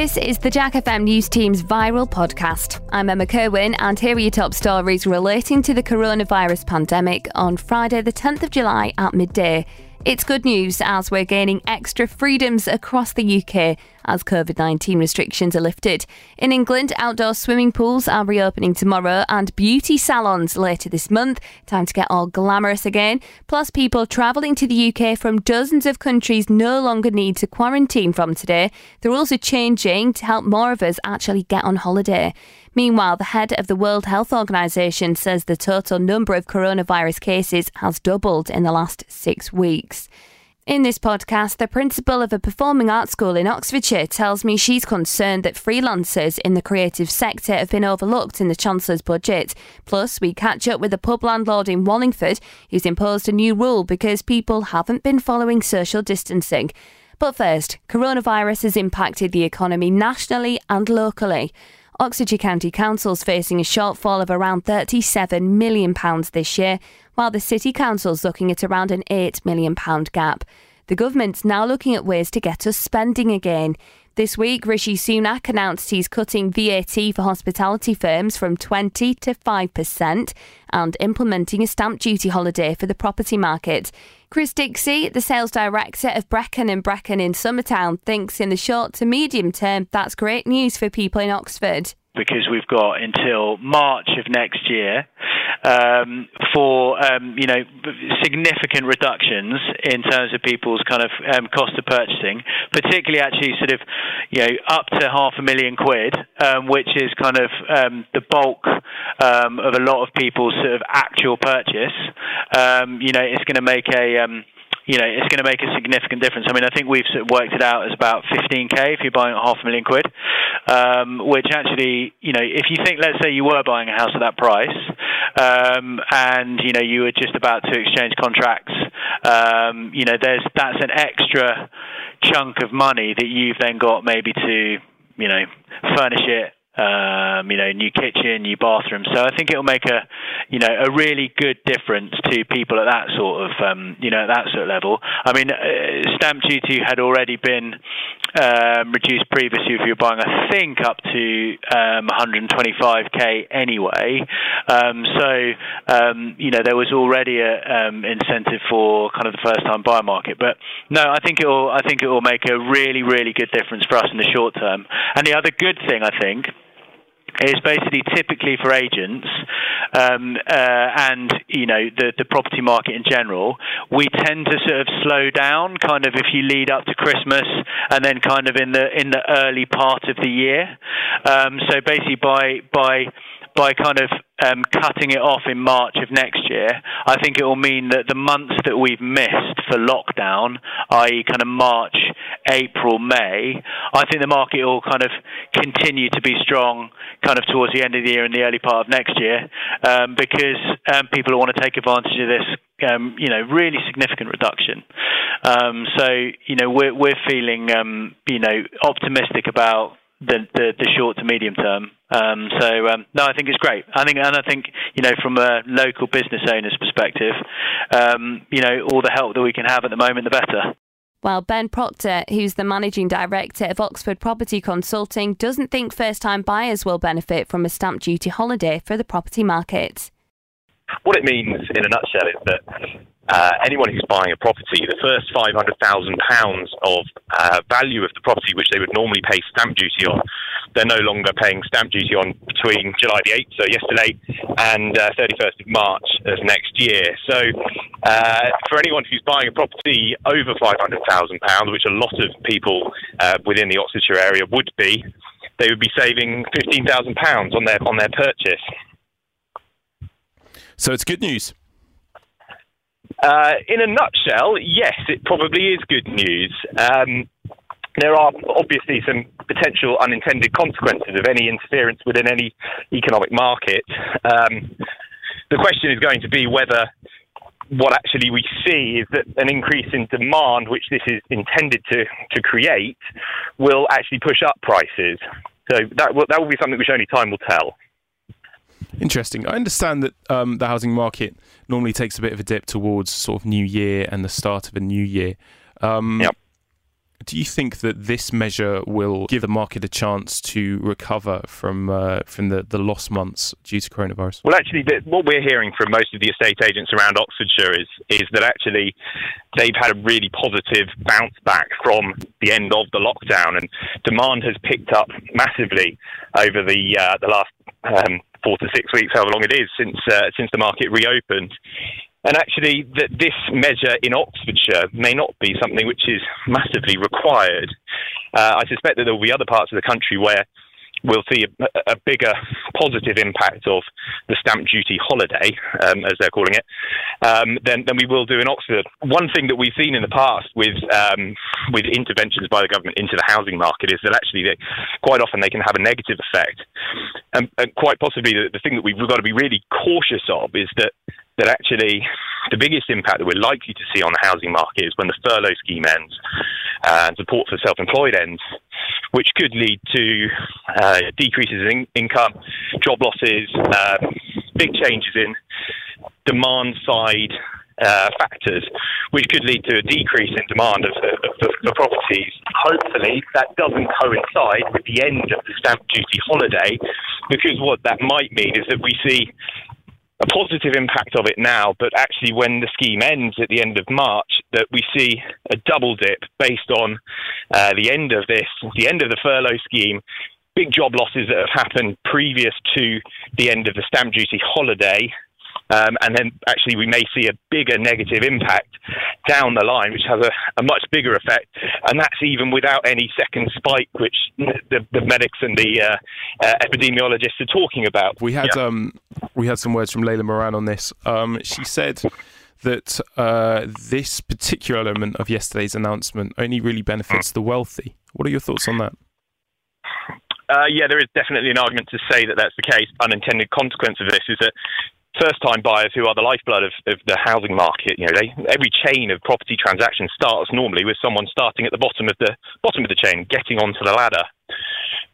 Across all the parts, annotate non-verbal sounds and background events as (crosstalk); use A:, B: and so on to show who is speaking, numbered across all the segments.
A: This is the Jack FM News Team's viral podcast. I'm Emma Kerwin, and here are your top stories relating to the coronavirus pandemic on Friday, the 10th of July at midday. It's good news as we're gaining extra freedoms across the UK as COVID 19 restrictions are lifted. In England, outdoor swimming pools are reopening tomorrow and beauty salons later this month. Time to get all glamorous again. Plus, people travelling to the UK from dozens of countries no longer need to quarantine from today. The rules are changing to help more of us actually get on holiday. Meanwhile, the head of the World Health Organization says the total number of coronavirus cases has doubled in the last six weeks. In this podcast, the principal of a performing arts school in Oxfordshire tells me she's concerned that freelancers in the creative sector have been overlooked in the Chancellor's budget. Plus, we catch up with a pub landlord in Wallingford who's imposed a new rule because people haven't been following social distancing. But first, coronavirus has impacted the economy nationally and locally. Oxfordshire County Council's facing a shortfall of around £37 million this year, while the City Council's looking at around an £8 million gap. The government's now looking at ways to get us spending again. This week, Rishi Sunak announced he's cutting VAT for hospitality firms from 20 to 5% and implementing a stamp duty holiday for the property market. Chris Dixie, the sales director of Breckon and Breckon in Summertown, thinks in the short to medium term that's great news for people in Oxford
B: because we've got until March of next year um, for um, you know significant reductions in terms of people's kind of um, cost of purchasing, particularly actually sort of you know up to half a million quid, um, which is kind of um, the bulk um, of a lot of people's sort of actual purchase. you know, it's going to make a you know, it's going to make a significant difference. I mean, I think we've sort of worked it out as about 15k if you're buying half a million quid, um, which actually, you know, if you think, let's say you were buying a house at that price, um, and you know you were just about to exchange contracts, um, you know, there's that's an extra chunk of money that you've then got maybe to, you know, furnish it um, you know, new kitchen, new bathroom. So I think it'll make a, you know, a really good difference to people at that sort of, um, you know, at that sort of level. I mean, uh, stamp duty had already been um, reduced previously if you were buying, I think, up to um, 125k um, anyway. Um, so, um, you know, there was already a incentive for kind of the first-time buyer market. But no, I think it will. I think it will make a really, really good difference for us in the short term. And the other good thing, I think is basically typically for agents um, uh, and you know the the property market in general. We tend to sort of slow down, kind of if you lead up to Christmas, and then kind of in the in the early part of the year. Um, so basically, by by by kind of um, cutting it off in March of next year, I think it will mean that the months that we've missed for lockdown, i.e., kind of March, April, May, I think the market will kind of continue to be strong kind of towards the end of the year and the early part of next year um, because um, people want to take advantage of this um, you know, really significant reduction. Um, so, you know, we're we're feeling, um, you know, optimistic about the, the, the short to medium term. Um, so um, no, I think it's great. I think, and I think you know, from a local business owner's perspective, um, you know, all the help that we can have at the moment, the better.
A: Well, Ben Proctor, who's the managing director of Oxford Property Consulting, doesn't think first-time buyers will benefit from a stamp duty holiday for the property market.
C: What it means, in a nutshell, is that uh, anyone who's buying a property, the first £500,000 of uh, value of the property, which they would normally pay stamp duty on, they're no longer paying stamp duty on between July the 8th, so yesterday, and uh, 31st of March of next year. So uh, for anyone who's buying a property over £500,000, which a lot of people uh, within the Oxfordshire area would be, they would be saving £15,000 on their on their purchase.
D: So it's good news.
C: Uh, in a nutshell, yes, it probably is good news. Um, there are obviously some potential unintended consequences of any interference within any economic market. Um, the question is going to be whether what actually we see is that an increase in demand, which this is intended to, to create, will actually push up prices. So that will, that will be something which only time will tell.
D: Interesting. I understand that um, the housing market normally takes a bit of a dip towards sort of New Year and the start of a new year. Um,
C: yep.
D: Do you think that this measure will give the market a chance to recover from uh, from the, the lost months due to coronavirus?
C: Well, actually, the, what we're hearing from most of the estate agents around Oxfordshire is is that actually they've had a really positive bounce back from the end of the lockdown, and demand has picked up massively over the uh, the last um, four to six weeks, however long it is since uh, since the market reopened. And actually, that this measure in Oxfordshire may not be something which is massively required. Uh, I suspect that there will be other parts of the country where we'll see a, a bigger positive impact of the stamp duty holiday, um, as they're calling it, um, than, than we will do in Oxford. One thing that we've seen in the past with um, with interventions by the government into the housing market is that actually they, quite often they can have a negative effect, and, and quite possibly the, the thing that we've got to be really cautious of is that that actually the biggest impact that we're likely to see on the housing market is when the furlough scheme ends uh, and support for self-employed ends, which could lead to uh, decreases in income, job losses, uh, big changes in demand side uh, factors, which could lead to a decrease in demand of, of, of, properties. Hopefully, that doesn't coincide with the end of the stamp duty holiday, because what that might mean is that we see a positive impact of it now, but actually when the scheme ends at the end of March, that we see a double dip based on uh, the end of this, the end of the furlough scheme, big job losses that have happened previous to the end of the stamp duty holiday, um, and then actually we may see a bigger negative impact down the line, which has a, a much bigger effect. And that's even without any second spike, which the, the medics and the uh, uh, epidemiologists are talking about.
D: We had yeah. um, we had some words from Layla Moran on this. Um, she said that uh, this particular element of yesterday's announcement only really benefits the wealthy. What are your thoughts on that?
C: Uh, yeah, there is definitely an argument to say that that's the case. Unintended consequence of this is that first-time buyers who are the lifeblood of, of the housing market. You know, they, every chain of property transactions starts normally with someone starting at the bottom of the bottom of the chain, getting onto the ladder.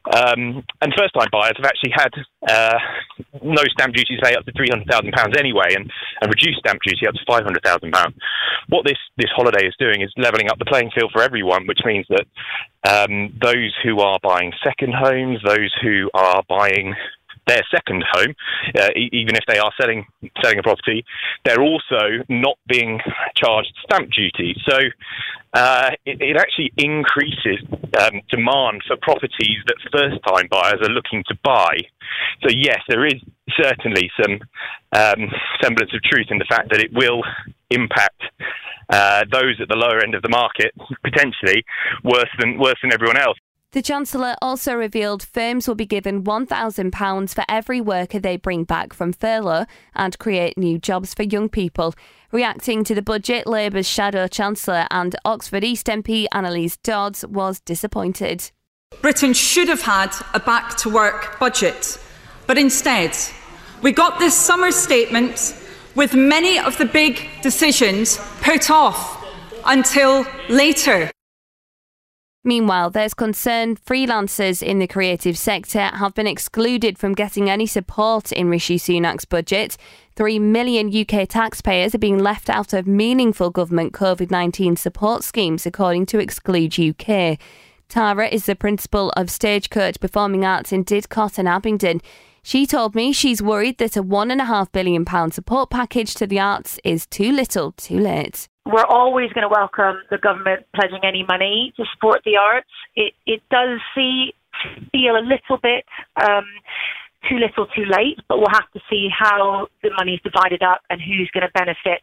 C: Um, and first-time buyers have actually had uh, no stamp duty, say up to three hundred thousand pounds anyway, and, and reduced stamp duty up to five hundred thousand pounds. What this this holiday is doing is levelling up the playing field for everyone, which means that um, those who are buying second homes, those who are buying their second home, uh, even if they are selling selling a property, they're also not being charged stamp duty. So uh, it, it, actually increases um, demand for properties that first time buyers are looking to buy. So yes, there is certainly some um, semblance of truth in the fact that it will impact uh, those at the lower end of the market potentially worse than worse than everyone else.
A: The Chancellor also revealed firms will be given £1,000 for every worker they bring back from furlough and create new jobs for young people. Reacting to the budget, Labour's Shadow Chancellor and Oxford East MP Anneliese Dodds was disappointed.
E: Britain should have had a back to work budget, but instead, we got this summer statement with many of the big decisions put off until later.
A: Meanwhile, there's concern freelancers in the creative sector have been excluded from getting any support in Rishi Sunak's budget. Three million UK taxpayers are being left out of meaningful government COVID 19 support schemes, according to Exclude UK. Tara is the principal of Stagecoach Performing Arts in Didcot and Abingdon. She told me she's worried that a £1.5 billion support package to the arts is too little too late
F: we're always going to welcome the government pledging any money to support the arts. It it does see feel a little bit um, too little, too late, but we'll have to see how the money is divided up and who's going to benefit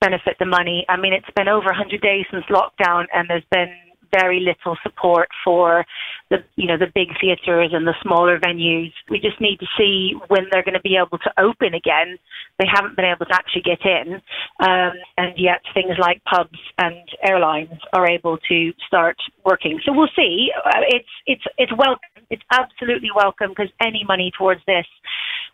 F: benefit the money. I mean, it's been over 100 days since lockdown, and there's been very little support for the you know the big theatres and the smaller venues. We just need to see when they're going to be able to open again. They haven't been able to actually get in, um, and yet things like pubs and airlines are able to start working. So we'll see. Uh, it's it's it's welcome. It's absolutely welcome because any money towards this,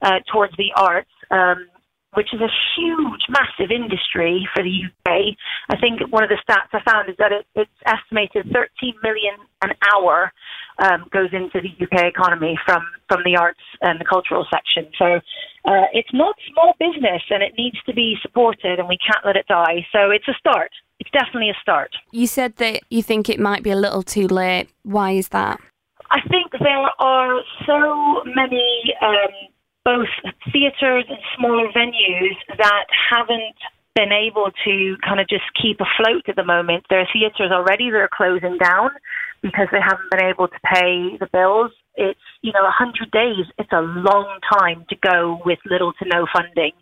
F: uh, towards the arts. Um, which is a huge, massive industry for the UK. I think one of the stats I found is that it, it's estimated 13 million an hour um, goes into the UK economy from, from the arts and the cultural section. So uh, it's not small business and it needs to be supported and we can't let it die. So it's a start. It's definitely a start.
A: You said that you think it might be a little too late. Why is that?
F: I think there are so many um, both theatres and smaller venues that haven't been able to kind of just keep afloat at the moment. There are theatres already that are closing down because they haven't been able to pay the bills. It's, you know, 100 days, it's a long time to go with little to no funding.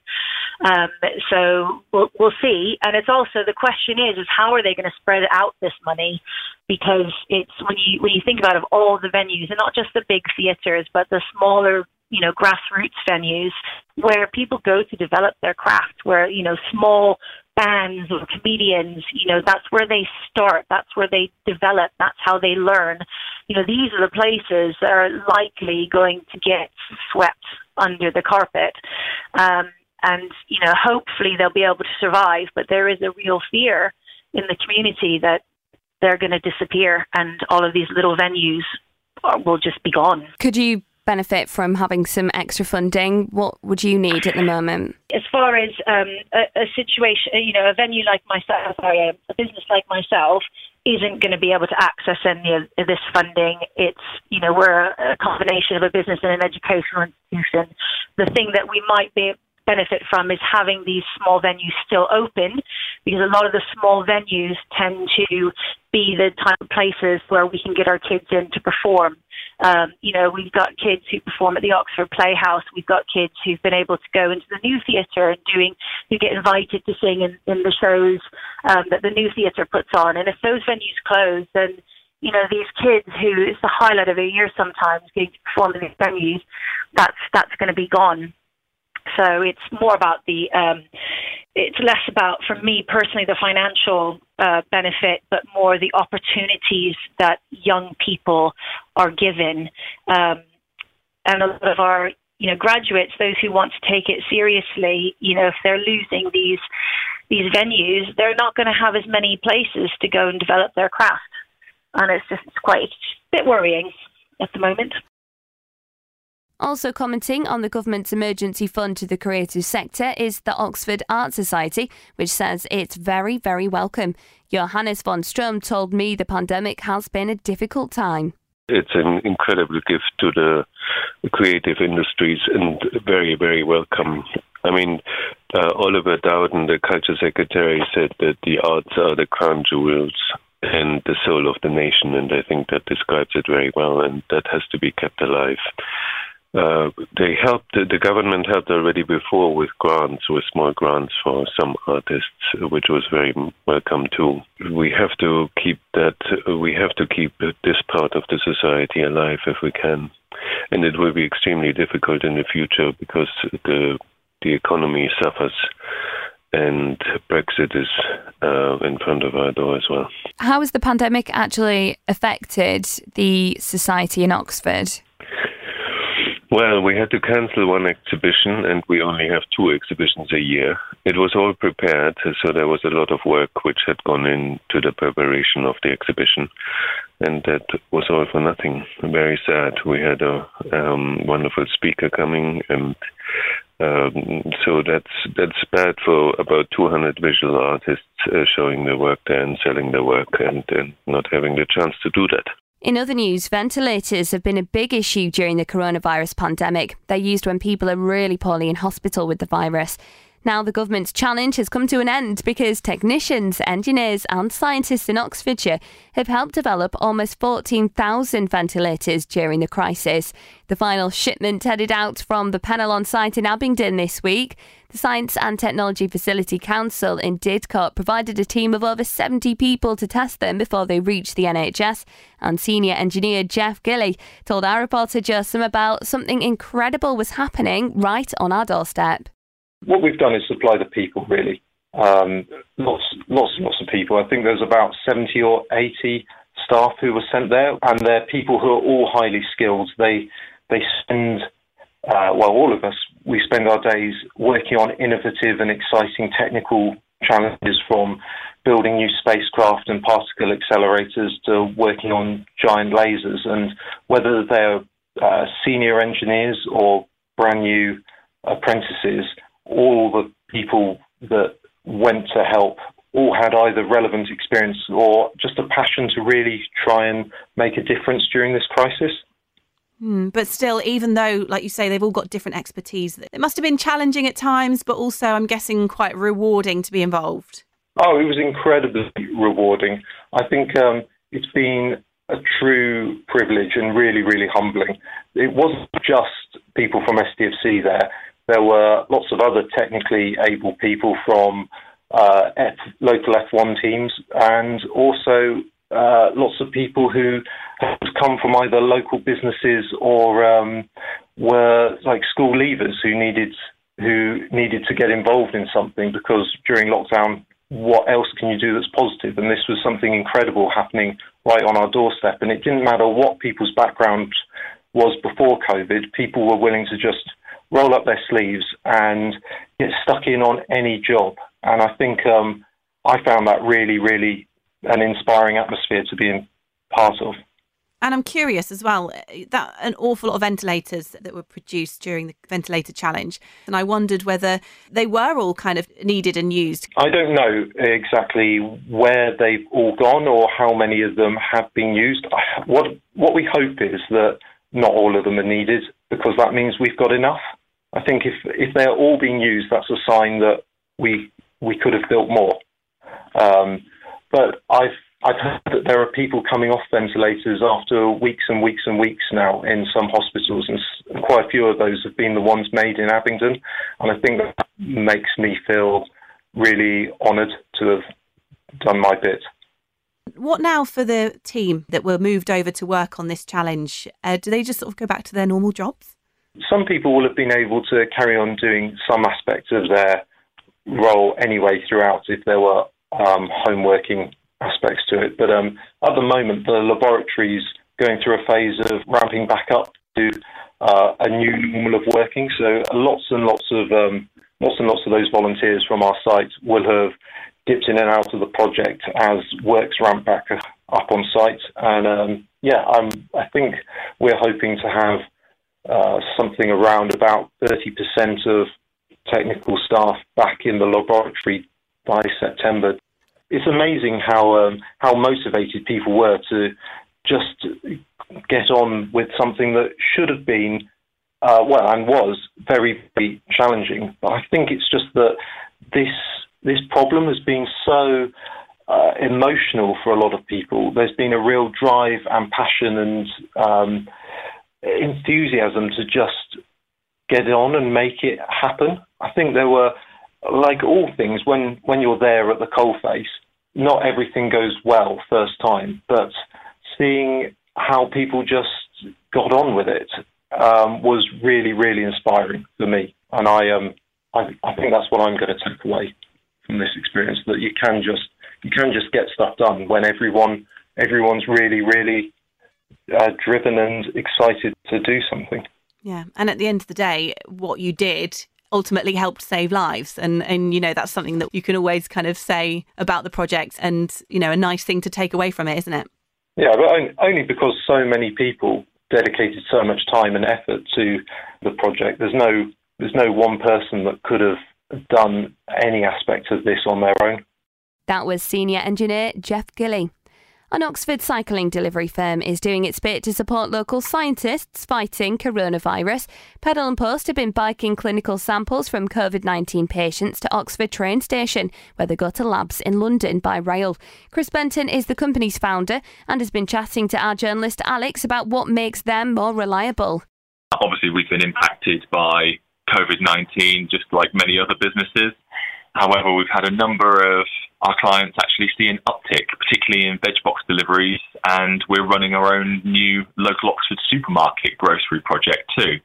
F: Um, so we'll, we'll see. And it's also the question is, is how are they going to spread out this money? Because it's when you when you think about it, all the venues, and not just the big theatres, but the smaller you know, grassroots venues where people go to develop their craft, where, you know, small bands or comedians, you know, that's where they start, that's where they develop, that's how they learn. You know, these are the places that are likely going to get swept under the carpet. Um, and, you know, hopefully they'll be able to survive, but there is a real fear in the community that they're going to disappear and all of these little venues will just be gone.
A: Could you benefit from having some extra funding? What would you need at the moment?
F: As far as um, a, a, situation, you know, a venue like myself, sorry, a business like myself, isn't going to be able to access any of this funding. It's, you know, we're a, a combination of a business and an educational institution. The thing that we might be benefit from is having these small venues still open because a lot of the small venues tend to be the type of places where we can get our kids in to perform. Um, you know, we've got kids who perform at the Oxford Playhouse. We've got kids who've been able to go into the new theatre and doing, who get invited to sing in, in the shows um, that the new theatre puts on. And if those venues close, then you know, these kids who it's the highlight of their year sometimes getting to perform in these venues, that's that's going to be gone. So it's more about the, um, it's less about, for me personally, the financial uh, benefit, but more the opportunities that young people are given. Um, and a lot of our, you know, graduates, those who want to take it seriously, you know, if they're losing these these venues, they're not going to have as many places to go and develop their craft, and it's just it's quite a bit worrying at the moment.
A: Also commenting on the government's emergency fund to the creative sector is the Oxford Art Society, which says it's very, very welcome. Johannes von Strom told me the pandemic has been a difficult time.
G: It's an incredible gift to the creative industries and very, very welcome. I mean, uh, Oliver Dowden, the culture secretary, said that the arts are the crown jewels and the soul of the nation, and I think that describes it very well, and that has to be kept alive. Uh, they helped, the government helped already before with grants, with small grants for some artists, which was very welcome too. We have to keep that, we have to keep this part of the society alive if we can. And it will be extremely difficult in the future because the, the economy suffers and Brexit is uh, in front of our door as well.
A: How has the pandemic actually affected the society in Oxford?
G: Well, we had to cancel one exhibition, and we only have two exhibitions a year. It was all prepared, so there was a lot of work which had gone into the preparation of the exhibition, and that was all for nothing. Very sad. We had a um, wonderful speaker coming, and um, so that's that's bad for about 200 visual artists uh, showing their work there and selling their work, and, and not having the chance to do that.
A: In other news, ventilators have been a big issue during the coronavirus pandemic. They're used when people are really poorly in hospital with the virus. Now, the government's challenge has come to an end because technicians, engineers, and scientists in Oxfordshire have helped develop almost 14,000 ventilators during the crisis. The final shipment headed out from the Penlon site in Abingdon this week. The Science and Technology Facility Council in Didcot provided a team of over 70 people to test them before they reached the NHS. And senior engineer Jeff Gilly told our reporter Josem about something incredible was happening right on our doorstep
H: what we've done is supply the people really. Um, lots, lots, lots of people. I think there's about 70 or 80 staff who were sent there, and they're people who are all highly skilled. They they spend uh, well, all of us we spend our days working on innovative and exciting technical challenges, from building new spacecraft and particle accelerators to working on giant lasers. And whether they're uh, senior engineers or brand new apprentices, all the people that went to help all had either relevant experience or just a passion to really try and make a difference during this crisis.
I: Mm, but still, even though, like you say, they've all got different expertise, it must have been challenging at times, but also, I'm guessing, quite rewarding to be involved.
H: Oh, it was incredibly rewarding. I think um, it's been a true privilege and really, really humbling. It wasn't just people from STFC there. There were lots of other technically able people from uh, F, local F1 teams and also uh, lots of people who had come from either local businesses or um, were like school leavers who needed who needed to get involved in something because during lockdown, what else can you do that's positive? And this was something incredible happening right on our doorstep. And it didn't matter what people's background was before COVID, people were willing to just roll up their sleeves and get stuck in on any job. And I think um, I found that really, really an inspiring atmosphere to be in part of.
I: And I'm curious as well that an awful lot of ventilators that were produced during the ventilator challenge, and I wondered whether they were all kind of needed and used.
H: I don't know exactly where they've all gone or how many of them have been used. What what we hope is that not all of them are needed because that means we've got enough. I think if if they're all being used, that's a sign that we we could have built more. Um, but I've I've heard that there are people coming off ventilators after weeks and weeks and weeks now in some hospitals, and quite a few of those have been the ones made in Abingdon. And I think that makes me feel really honoured to have done my bit.
I: What now for the team that were moved over to work on this challenge? Uh, do they just sort of go back to their normal jobs?
H: Some people will have been able to carry on doing some aspects of their role anyway throughout if there were um, home working aspects to it. But um, at the moment, the laboratory is going through a phase of ramping back up to uh, a new normal of working. So lots and lots of um, lots and lots of those volunteers from our site will have dipped in and out of the project as works ramp back up on site. And um, yeah, I'm, I think we're hoping to have uh, something around about 30% of technical staff back in the laboratory by September. It's amazing how um, how motivated people were to just get on with something that should have been uh, well and was very, very challenging. But I think it's just that this this problem has been so uh, emotional for a lot of people. There's been a real drive and passion and um, enthusiasm to just get on and make it happen. I think there were, like all things, when, when you're there at the coalface, not everything goes well first time, but seeing how people just got on with it um, was really, really inspiring for me. And I, um, I, I think that's what I'm going to take away from this experience that you can just you can just get stuff done when everyone everyone's really, really uh, driven and excited to do something.
I: Yeah, and at the end of the day, what you did ultimately helped save lives, and and you know that's something that you can always kind of say about the project, and you know a nice thing to take away from it, isn't it?
H: Yeah, but only because so many people dedicated so much time and effort to the project. There's no there's no one person that could have done any aspect of this on their own.
A: That was senior engineer Jeff Gilly. An Oxford cycling delivery firm is doing its bit to support local scientists fighting coronavirus. Pedal and Post have been biking clinical samples from COVID 19 patients to Oxford train station, where they go to labs in London by rail. Chris Benton is the company's founder and has been chatting to our journalist Alex about what makes them more reliable.
C: Obviously, we've been impacted by COVID 19, just like many other businesses. However, we've had a number of our clients actually see an uptick, particularly in veg box deliveries, and we're running our own new local Oxford supermarket grocery project too,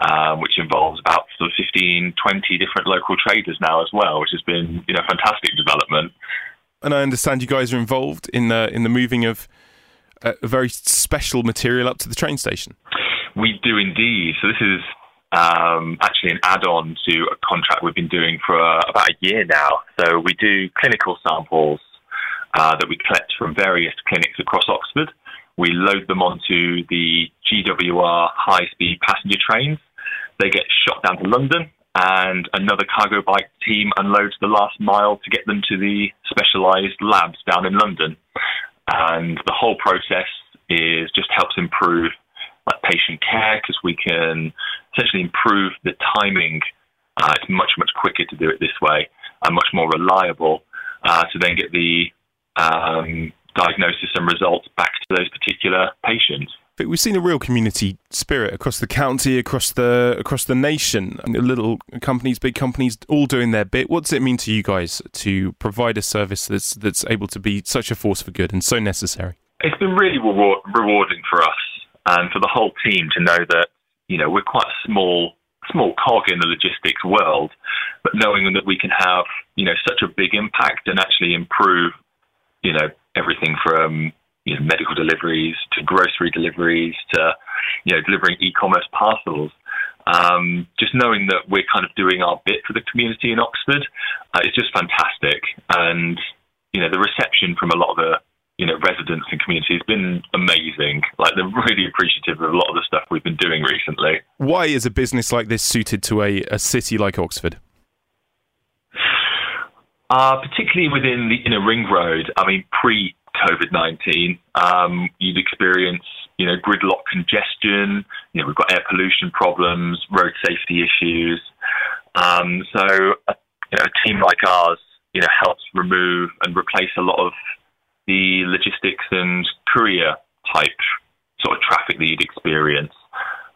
C: um, which involves about sort of 15, 20 different local traders now as well, which has been you know fantastic development.
D: And I understand you guys are involved in the in the moving of a very special material up to the train station.
C: We do indeed. So this is um, actually an add-on to a contract we've been doing for uh, about a year now. So we do clinical samples uh, that we collect from various clinics across Oxford. We load them onto the GWR high-speed passenger trains. They get shot down to London,
J: and another cargo bike team unloads the last mile to get them to the specialised labs down in London. And the whole process is just helps improve like patient care because we can essentially improve the timing. Uh, it's much much quicker to do it this way and much more reliable uh, to then get the um, diagnosis and results back to those particular patients.
D: But we've seen a real community spirit across the county, across the across the nation. Little companies, big companies, all doing their bit. What does it mean to you guys to provide a service that's that's able to be such a force for good and so necessary?
J: It's been really reward, rewarding for us and for the whole team to know that you know we're quite a small small cog in the logistics world, but knowing that we can have you know such a big impact and actually improve you know everything from you know, medical deliveries to grocery deliveries to you know delivering e-commerce parcels. Um, just knowing that we're kind of doing our bit for the community in Oxford uh, is just fantastic, and you know the reception from a lot of the you know residents and community has been amazing. Like they're really appreciative of a lot of the stuff we've been doing recently.
D: Why is a business like this suited to a, a city like Oxford?
J: Uh, particularly within the inner ring road. I mean, pre COVID 19, um, you'd experience, you know, gridlock congestion. You know, we've got air pollution problems, road safety issues. Um, so, a, you know, a team like ours, you know, helps remove and replace a lot of the logistics and courier type sort of traffic that you'd experience.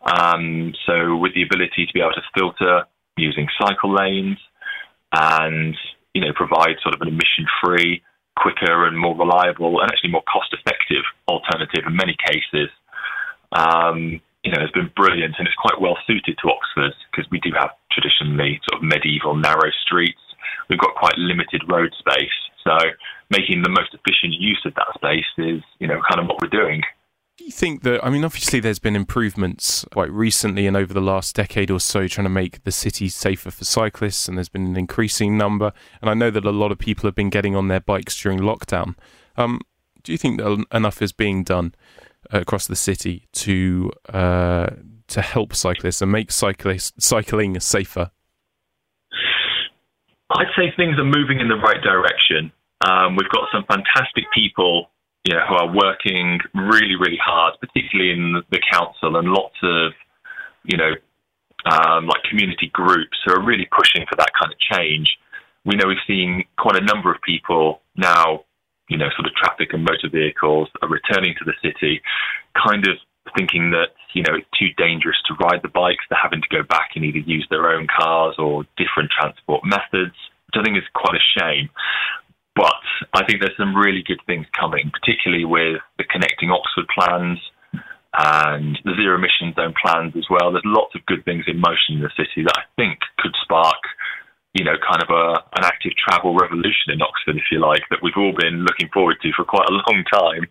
J: Um, so, with the ability to be able to filter using cycle lanes and you know provide sort of an emission free quicker and more reliable and actually more cost effective alternative in many cases. Um, you know, has been brilliant and it's quite well suited to Oxford because we do have traditionally sort of medieval narrow streets. We've got quite limited road space. So making the most efficient use of that space is, you know, kind of what we're doing.
D: Do you think that, I mean, obviously there's been improvements quite recently and over the last decade or so trying to make the city safer for cyclists, and there's been an increasing number. And I know that a lot of people have been getting on their bikes during lockdown. Um, do you think that enough is being done across the city to uh, to help cyclists and make cyclists, cycling safer?
J: I'd say things are moving in the right direction. Um, we've got some fantastic people you know, who are working really, really hard, particularly in the council, and lots of, you know, um, like community groups who are really pushing for that kind of change. We know we've seen quite a number of people now, you know, sort of traffic and motor vehicles are returning to the city, kind of thinking that, you know, it's too dangerous to ride the bikes. They're having to go back and either use their own cars or different transport methods, which I think is quite a shame. But I think there's some really good things coming, particularly with the connecting Oxford plans and the zero emission zone plans as well. There's lots of good things in motion in the city that I think could spark, you know, kind of a an active travel revolution in Oxford, if you like, that we've all been looking forward to for quite a long time.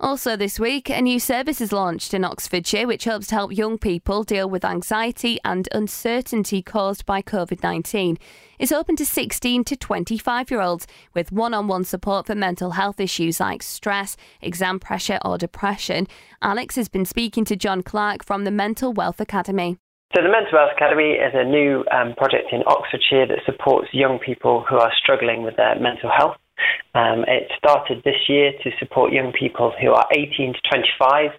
A: Also, this week, a new service is launched in Oxfordshire which hopes to help young people deal with anxiety and uncertainty caused by COVID 19. It's open to 16 to 25 year olds with one on one support for mental health issues like stress, exam pressure, or depression. Alex has been speaking to John Clark from the Mental Wealth Academy.
K: So, the Mental Wealth Academy is a new um, project in Oxfordshire that supports young people who are struggling with their mental health. Um, it started this year to support young people who are 18 to 25.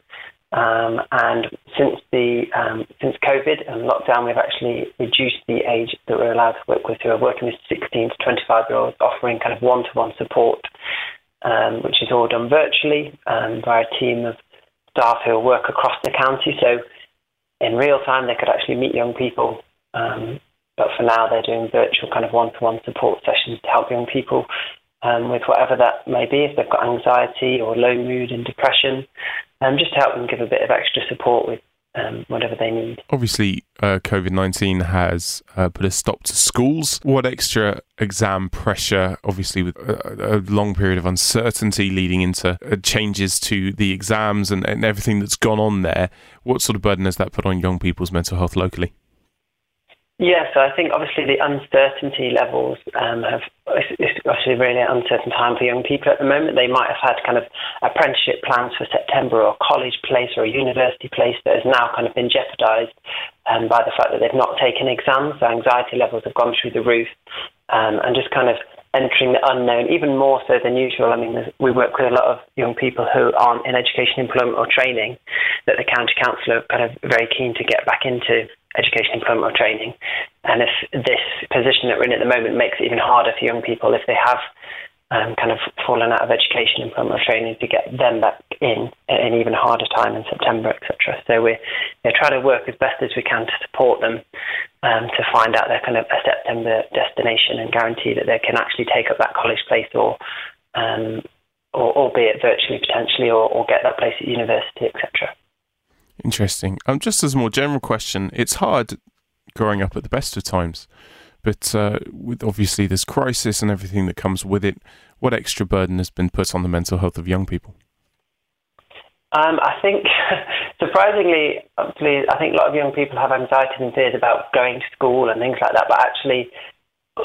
K: Um, and since the um, since COVID and lockdown, we've actually reduced the age that we're allowed to work with. Who are working with 16 to 25 year olds, offering kind of one-to-one support, um, which is all done virtually um, by a team of staff who work across the county. So in real time, they could actually meet young people. Um, but for now, they're doing virtual kind of one-to-one support sessions to help young people um, with whatever that may be, if they've got anxiety or low mood and depression, um, just to help them give a bit of extra support with um, whatever they need.
D: Obviously, uh, COVID 19 has uh, put a stop to schools. What extra exam pressure, obviously, with a, a long period of uncertainty leading into uh, changes to the exams and, and everything that's gone on there, what sort of burden has that put on young people's mental health locally?
K: Yeah, so I think obviously the uncertainty levels um, have it's obviously really uncertain time for young people at the moment. They might have had kind of apprenticeship plans for September or a college place or a university place that has now kind of been jeopardised um, by the fact that they've not taken exams. So anxiety levels have gone through the roof, um, and just kind of entering the unknown, even more so than usual. I mean, we work with a lot of young people who aren't in education, employment, or training that the county council are kind of very keen to get back into education, employment, or training. And if this position that we're in at the moment makes it even harder for young people if they have um, kind of fallen out of education and or training to get them back in at an even harder time in September, etc. So we're, we're trying to work as best as we can to support them um, to find out their kind of a September destination and guarantee that they can actually take up that college place or, um, or albeit virtually potentially, or, or get that place at university, etc.
D: Interesting. Um, just as a more general question, it's hard growing up at the best of times but uh, with obviously this crisis and everything that comes with it, what extra burden has been put on the mental health of young people?
K: Um, I think, (laughs) surprisingly, I think a lot of young people have anxieties and fears about going to school and things like that. But actually,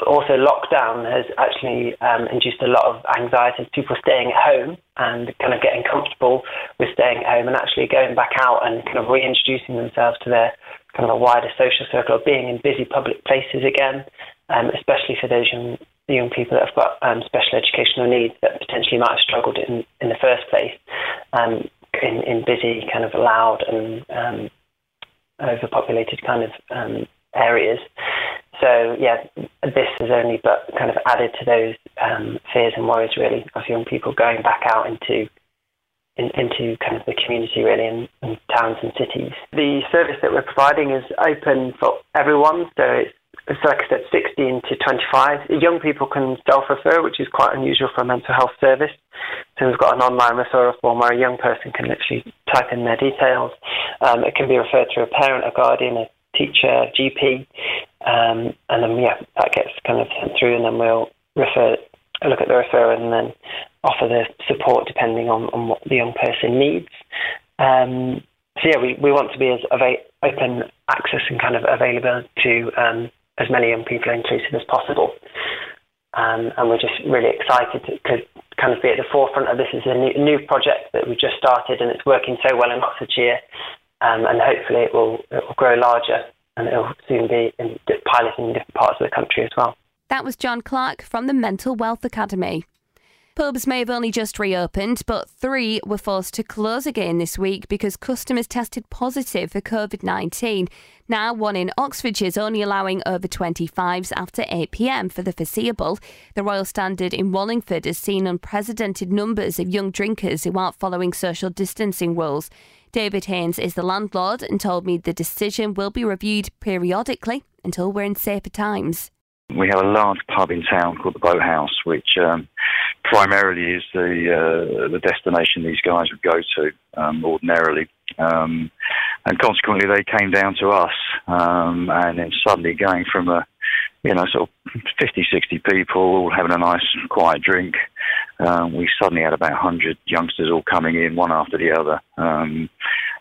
K: also lockdown has actually um, induced a lot of anxieties. People staying at home and kind of getting comfortable with staying at home and actually going back out and kind of reintroducing themselves to their kind of a wider social circle of being in busy public places again, um, especially for those young, young people that have got um, special educational needs that potentially might have struggled in, in the first place, um, in, in busy, kind of loud and um, overpopulated kind of um, areas. So yeah, this has only but kind of added to those um, fears and worries really of young people going back out into in, into kind of the community really in, in, towns and cities. The service that we're providing is open for everyone, so it's, like I said, 16 to 25. Young people can self-refer, which is quite unusual for a mental health service. So we've got an online referral form where a young person can literally type in their details. Um, it can be referred to a parent, a guardian, a teacher, GP, um, and then yeah, that gets kind of sent through, and then we'll refer look at the referral and then offer the support depending on, on what the young person needs. Um, so yeah, we, we want to be as open access and kind of available to um, as many young people inclusive as possible. Um, and we're just really excited to, to, kind of be at the forefront of this. Is a new, new, project that we've just started, and it's working so well in Oxfordshire. Um, and hopefully, it will it will grow larger, and it will soon be in piloting in different parts of the country as well.
A: That was John Clark from the Mental Wealth Academy. Pubs may have only just reopened, but three were forced to close again this week because customers tested positive for COVID 19. Now, one in Oxfordshire is only allowing over 25s after 8 pm for the foreseeable. The Royal Standard in Wallingford has seen unprecedented numbers of young drinkers who aren't following social distancing rules. David Haynes is the landlord and told me the decision will be reviewed periodically until we're in safer times.
L: We have a large pub in town called the Boathouse, which um, primarily is the uh, the destination these guys would go to um, ordinarily. Um, and consequently, they came down to us, um, and then suddenly going from a you know, sort of 50, 60 people all having a nice quiet drink. Um, we suddenly had about 100 youngsters all coming in, one after the other. Um,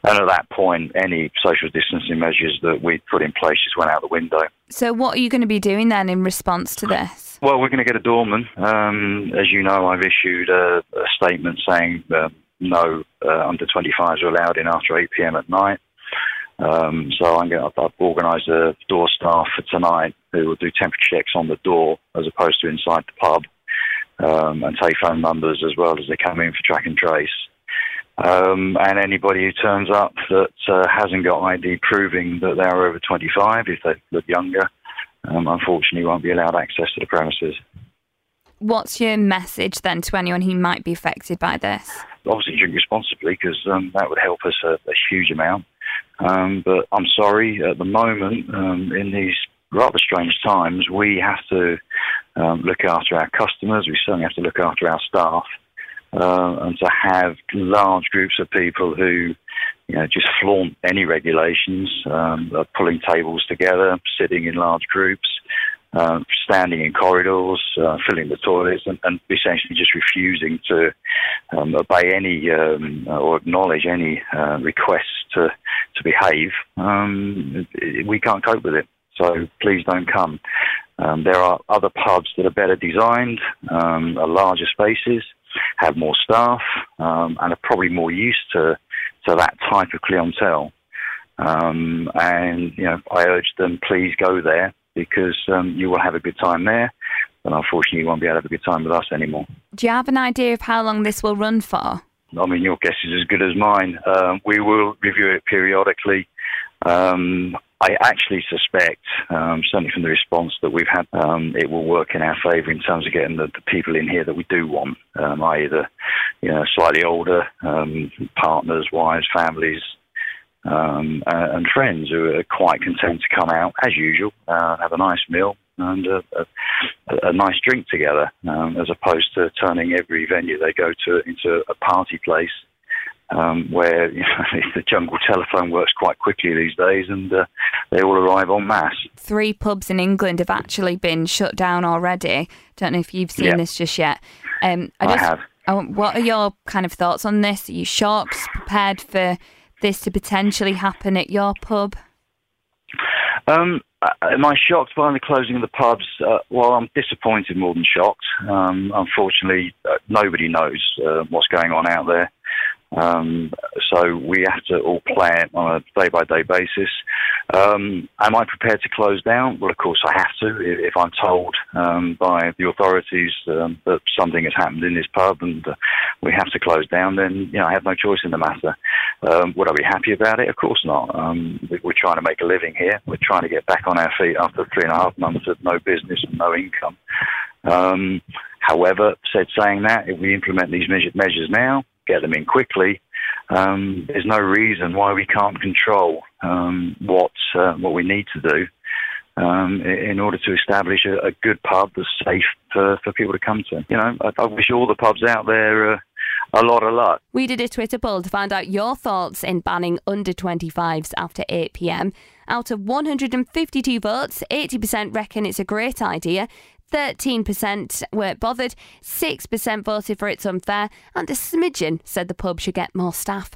L: and at that point, any social distancing measures that we put in place just went out the window.
A: So, what are you going to be doing then in response to this?
L: Well, we're going to get a doorman. Um, as you know, I've issued a, a statement saying uh, no uh, under 25s are allowed in after 8 pm at night. Um, so I'm going to, I've organised a door staff for tonight who will do temperature checks on the door as opposed to inside the pub um, and take phone numbers as well as they come in for track and trace. Um, and anybody who turns up that uh, hasn't got ID proving that they are over 25, if they look younger, um, unfortunately won't be allowed access to the premises.
A: What's your message then to anyone who might be affected by this?
L: Obviously, drink responsibly because um, that would help us a, a huge amount. Um, but I'm sorry, at the moment, um, in these rather strange times, we have to um, look after our customers. We certainly have to look after our staff. Uh, and to have large groups of people who, you know, just flaunt any regulations, um, pulling tables together, sitting in large groups, uh, standing in corridors, uh, filling the toilets, and, and, essentially just refusing to um, obey any um, or acknowledge any uh, requests to to behave. Um, we can't cope with it, so please don't come. Um, there are other pubs that are better designed, um, are larger spaces, have more staff, um, and are probably more used to to that type of clientele. Um, and you know, I urge them, please go there because um, you will have a good time there. And unfortunately, you won't be able to have a good time with us anymore.
A: Do you have an idea of how long this will run for?
L: I mean, your guess is as good as mine. Um, we will review it periodically. Um, I actually suspect, um, certainly from the response that we've had, um, it will work in our favour in terms of getting the, the, people in here that we do want, um, i.e., the you know, slightly older um, partners, wives, families, um, uh, and friends who are quite content to come out as usual, uh, have a nice meal and a, a, a nice drink together, um, as opposed to turning every venue they go to into a party place um, where (laughs) you know, the jungle telephone works quite quickly these days, and uh, they all arrive en masse.
A: Three pubs in England have actually been shut down already. Don't know if you've seen this just yet.
L: Um, I, just, I have.
A: What are your kind of thoughts on this? Are you shocked? Prepared for this to potentially happen at your pub?
L: Um, am I shocked by the closing of the pubs? Uh, well, I'm disappointed more than shocked. Um, unfortunately, uh, nobody knows uh, what's going on out there. Um, so we have to all play it on a day by day basis. Um, am I prepared to close down? Well, of course I have to. If, I'm told um, by the authorities um, that something has happened in this pub and uh, we have to close down, then you know I have no choice in the matter. Um, would I be happy about it? Of course not. Um, we're trying to make a living here. We're trying to get back on our feet after three and a half months of no business and no income. however, said saying that, if we implement these measures now, get them in quickly, um, there's no reason why we can't control um, what uh, what we need to do um, in order to establish a, a, good pub that's safe for, for people to come to. You know, I, I wish all the pubs out there. Uh, a lot of luck.
A: We did a Twitter poll to find out your thoughts in banning under 25s after 8 pm. Out of 152 votes, 80% reckon it's a great idea, 13% weren't bothered, 6% voted for it's unfair, and a smidgen said the pub should get more staff.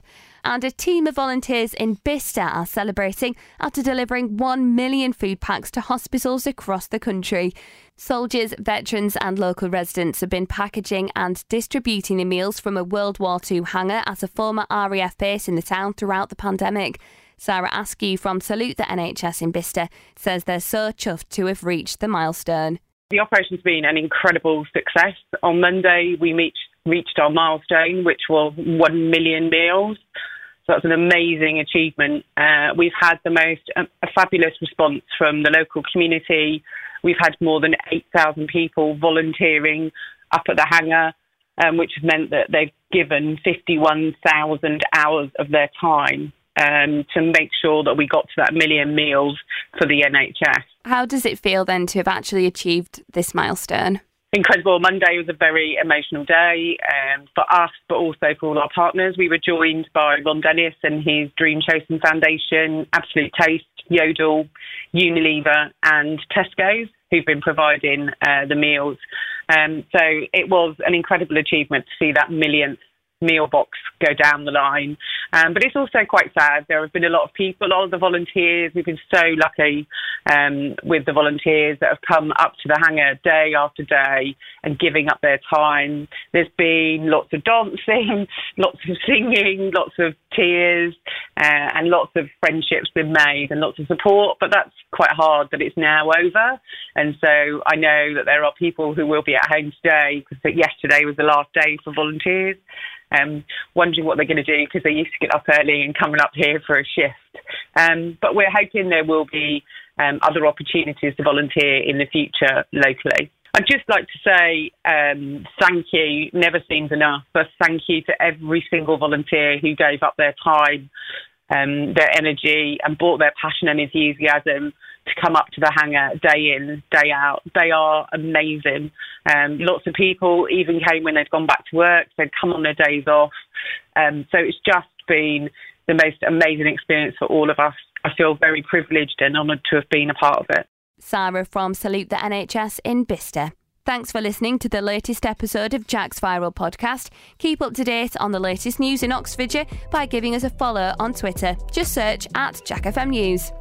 A: And a team of volunteers in Bicester are celebrating after delivering 1 million food packs to hospitals across the country. Soldiers, veterans, and local residents have been packaging and distributing the meals from a World War II hangar at a former RAF base in the town throughout the pandemic. Sarah Askew from Salute the NHS in Bicester says they're so chuffed to have reached the milestone.
M: The operation's been an incredible success. On Monday, we meet, reached our milestone, which was 1 million meals. So that's an amazing achievement. Uh, we've had the most um, a fabulous response from the local community. We've had more than 8,000 people volunteering up at the hangar, um, which has meant that they've given 51,000 hours of their time um, to make sure that we got to that million meals for the NHS.
A: How does it feel then to have actually achieved this milestone?
M: Incredible. Monday was a very emotional day um, for us, but also for all our partners. We were joined by Ron Dennis and his Dream Chasing Foundation, Absolute Taste, Yodel, Unilever, and Tesco's, who've been providing uh, the meals. Um, so it was an incredible achievement to see that millionth meal box go down the line. Um, but it's also quite sad. There have been a lot of people, a lot of the volunteers. We've been so lucky um, with the volunteers that have come up to the hangar day after day and giving up their time. There's been lots of dancing, (laughs) lots of singing, lots of tears, uh, and lots of friendships been made and lots of support. But that's quite hard that it's now over. And so I know that there are people who will be at home today because yesterday was the last day for volunteers um, wondering what they're going to do because they used to get up early and coming up here for a shift. Um, but we're hoping there will be um, other opportunities to volunteer in the future locally. I'd just like to say um, thank you, never seems enough, but thank you to every single volunteer who gave up their time, um, their energy, and brought their passion and enthusiasm to come up to the hangar day in, day out. They are amazing. Um, lots of people even came when they'd gone back to work, they'd come on their days off. Um, so it's just been the most amazing experience for all of us. I feel very privileged and honoured to have been a part of it.
A: Sarah from Salute the NHS in Bicester. Thanks for listening to the latest episode of Jack's Viral Podcast. Keep up to date on the latest news in Oxfordshire by giving us a follow on Twitter. Just search at JackFM News.